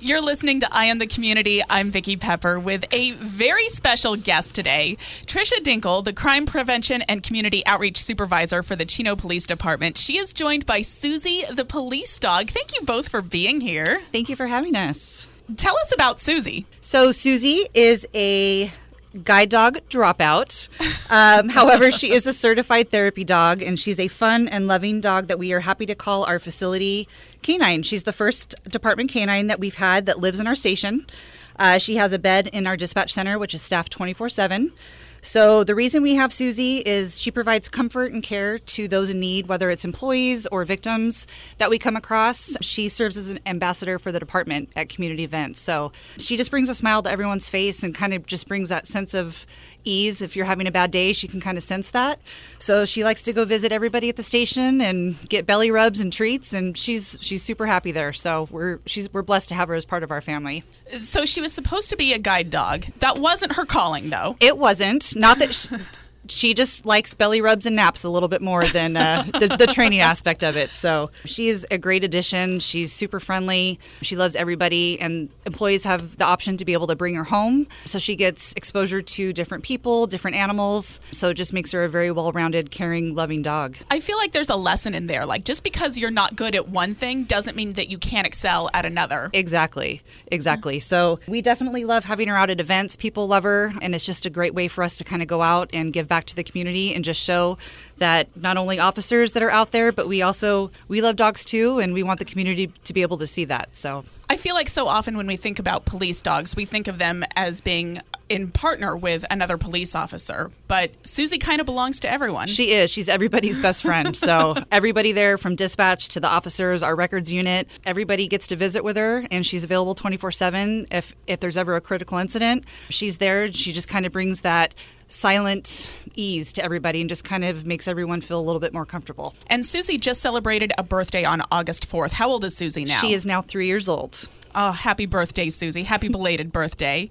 You're listening to I Am the Community. I'm Vicki Pepper with a very special guest today, Tricia Dinkle, the Crime Prevention and Community Outreach Supervisor for the Chino Police Department. She is joined by Susie, the police dog. Thank you both for being here. Thank you for having us. Tell us about Susie. So, Susie is a guide dog dropout. Um, however, she is a certified therapy dog, and she's a fun and loving dog that we are happy to call our facility canine. She's the first department canine that we've had that lives in our station. Uh, she has a bed in our dispatch center, which is staffed 24 7. So, the reason we have Susie is she provides comfort and care to those in need, whether it's employees or victims that we come across. She serves as an ambassador for the department at community events. So, she just brings a smile to everyone's face and kind of just brings that sense of ease. If you're having a bad day, she can kind of sense that. So, she likes to go visit everybody at the station and get belly rubs and treats, and she's she's super happy there. So, we're she's we're blessed to have her as part of our family. So, she was supposed to be a guide dog. That wasn't her calling, though. It wasn't. Not that she, she just likes belly rubs and naps a little bit more than uh, the, the training aspect of it. So she is a great addition. She's super friendly. She loves everybody, and employees have the option to be able to bring her home. So she gets exposure to different people, different animals. So it just makes her a very well rounded, caring, loving dog. I feel like there's a lesson in there. Like, just because you're not good at one thing doesn't mean that you can't excel at another. Exactly. Exactly. So we definitely love having her out at events. People love her, and it's just a great way for us to kind of go out and give back to the community and just show that not only officers that are out there, but we also we love dogs too, and we want the community to be able to see that. So I feel like so often when we think about police dogs, we think of them as being in partner with another police officer. But Susie kind of belongs to everyone. She is. She's everybody's best friend. So everybody there from dispatch to the officers, our records unit, everybody gets to visit with her and she's available 24/7 if if there's ever a critical incident. She's there. She just kind of brings that silent ease to everybody and just kind of makes everyone feel a little bit more comfortable. And Susie just celebrated a birthday on August 4th. How old is Susie now? She is now 3 years old. Oh, happy birthday, Susie. Happy belated birthday.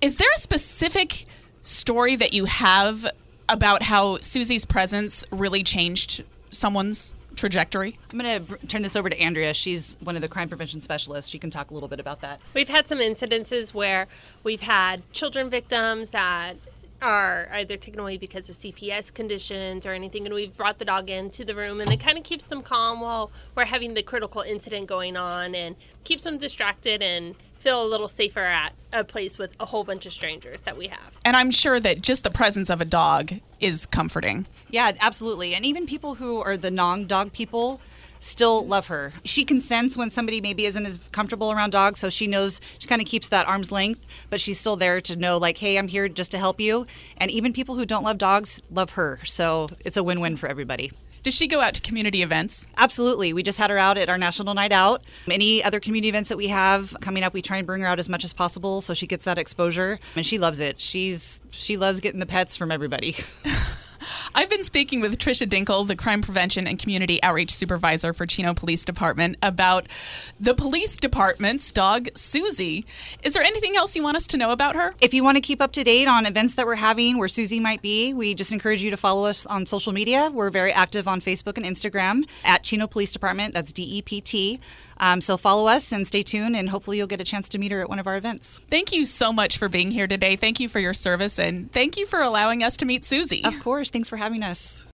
Is there a specific story that you have about how Susie's presence really changed someone's trajectory? I'm going to turn this over to Andrea. She's one of the crime prevention specialists. She can talk a little bit about that. We've had some incidences where we've had children victims that are either taken away because of CPS conditions or anything, and we've brought the dog into the room, and it kind of keeps them calm while we're having the critical incident going on, and keeps them distracted and feel a little safer at a place with a whole bunch of strangers that we have. And I'm sure that just the presence of a dog is comforting. Yeah, absolutely. And even people who are the non dog people still love her. She can sense when somebody maybe isn't as comfortable around dogs, so she knows she kind of keeps that arm's length, but she's still there to know, like, hey, I'm here just to help you. And even people who don't love dogs love her. So it's a win win for everybody. Does she go out to community events? Absolutely. We just had her out at our National Night Out. Any other community events that we have coming up, we try and bring her out as much as possible so she gets that exposure. And she loves it. She's she loves getting the pets from everybody. I've been speaking with Tricia Dinkle, the Crime Prevention and Community Outreach Supervisor for Chino Police Department, about the police department's dog, Susie. Is there anything else you want us to know about her? If you want to keep up to date on events that we're having where Susie might be, we just encourage you to follow us on social media. We're very active on Facebook and Instagram at Chino Police Department. That's D E P T. Um, so follow us and stay tuned, and hopefully you'll get a chance to meet her at one of our events. Thank you so much for being here today. Thank you for your service, and thank you for allowing us to meet Susie. Of course. Thanks for having us.